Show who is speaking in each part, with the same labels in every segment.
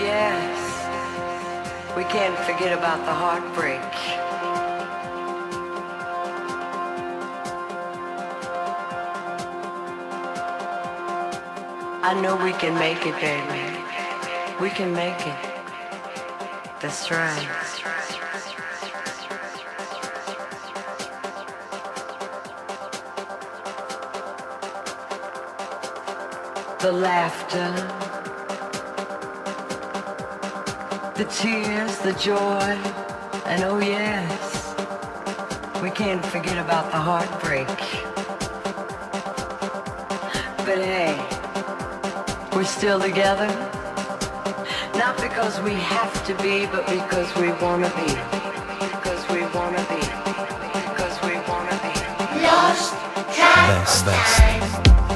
Speaker 1: yes, we can't forget about the heartbreak. I know we can make it, baby. We can make it. That's right. The laughter, the tears, the joy, and oh yes, we can't forget about the heartbreak. But hey, we're still together. Not because we have to be, but because we wanna be. Because we wanna be. Because we wanna be.
Speaker 2: Lost track
Speaker 3: Best,
Speaker 2: of
Speaker 3: best.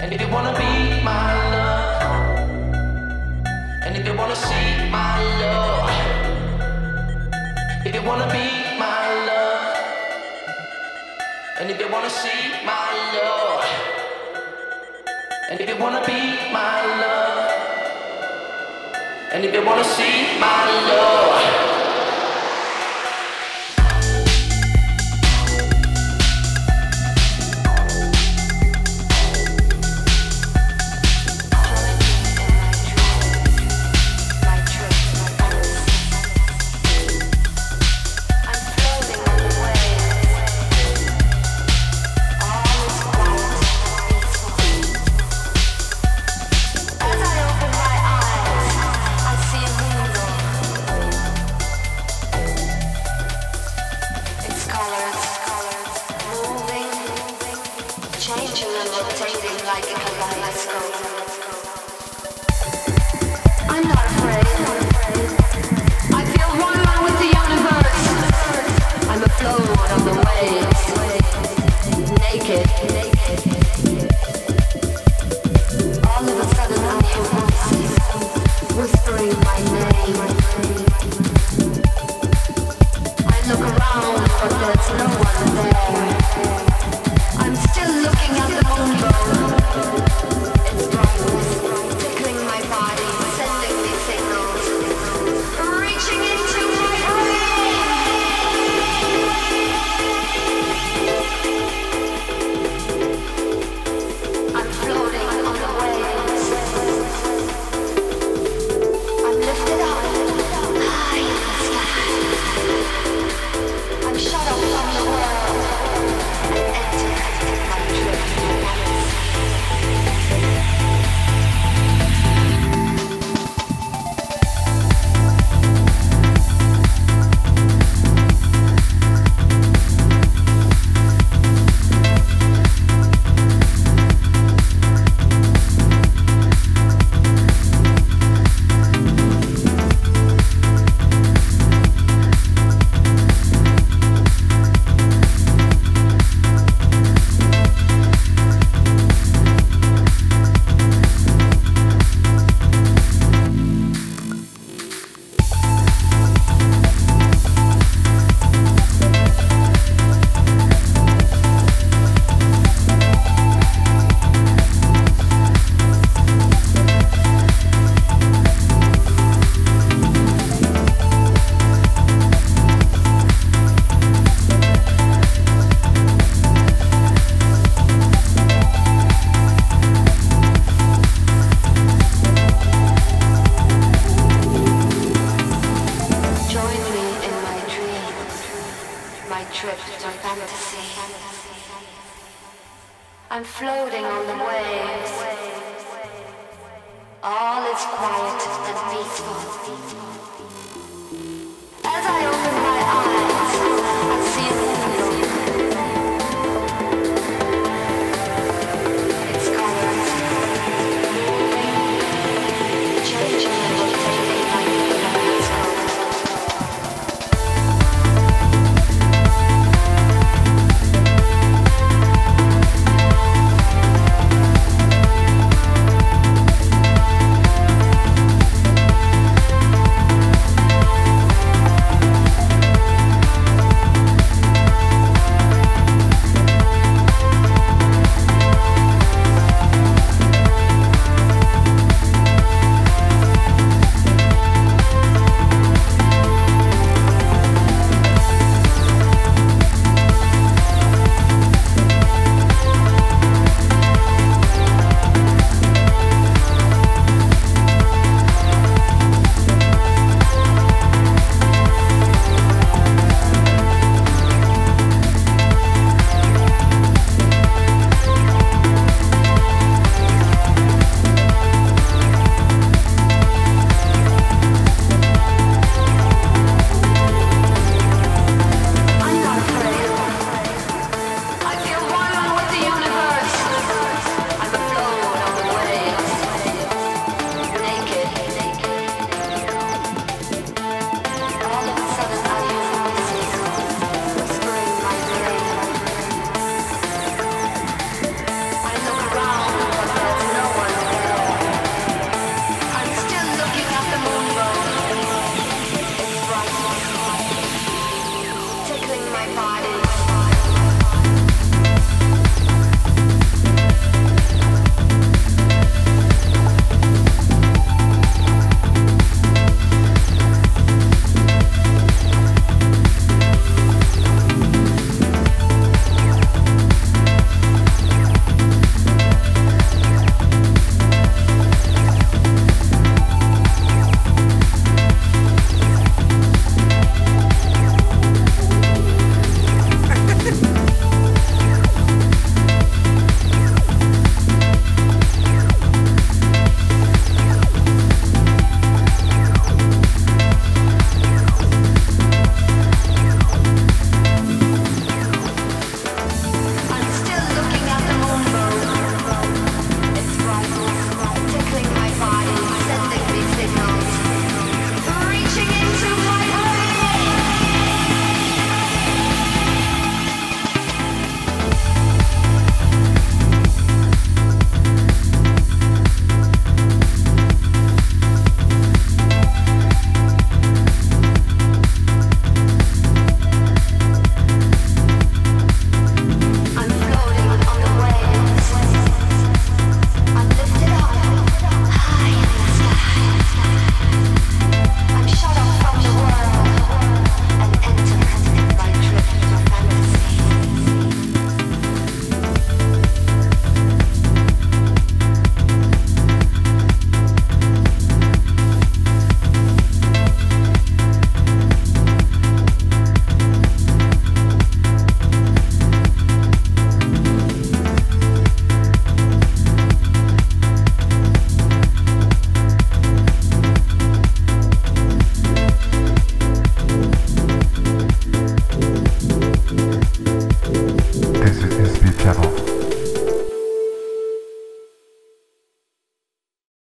Speaker 2: And if you wanna be my love, and if you wanna see my love, if you wanna be my love, and if you wanna see my love, and if you wanna be my love, and if you wanna see my love,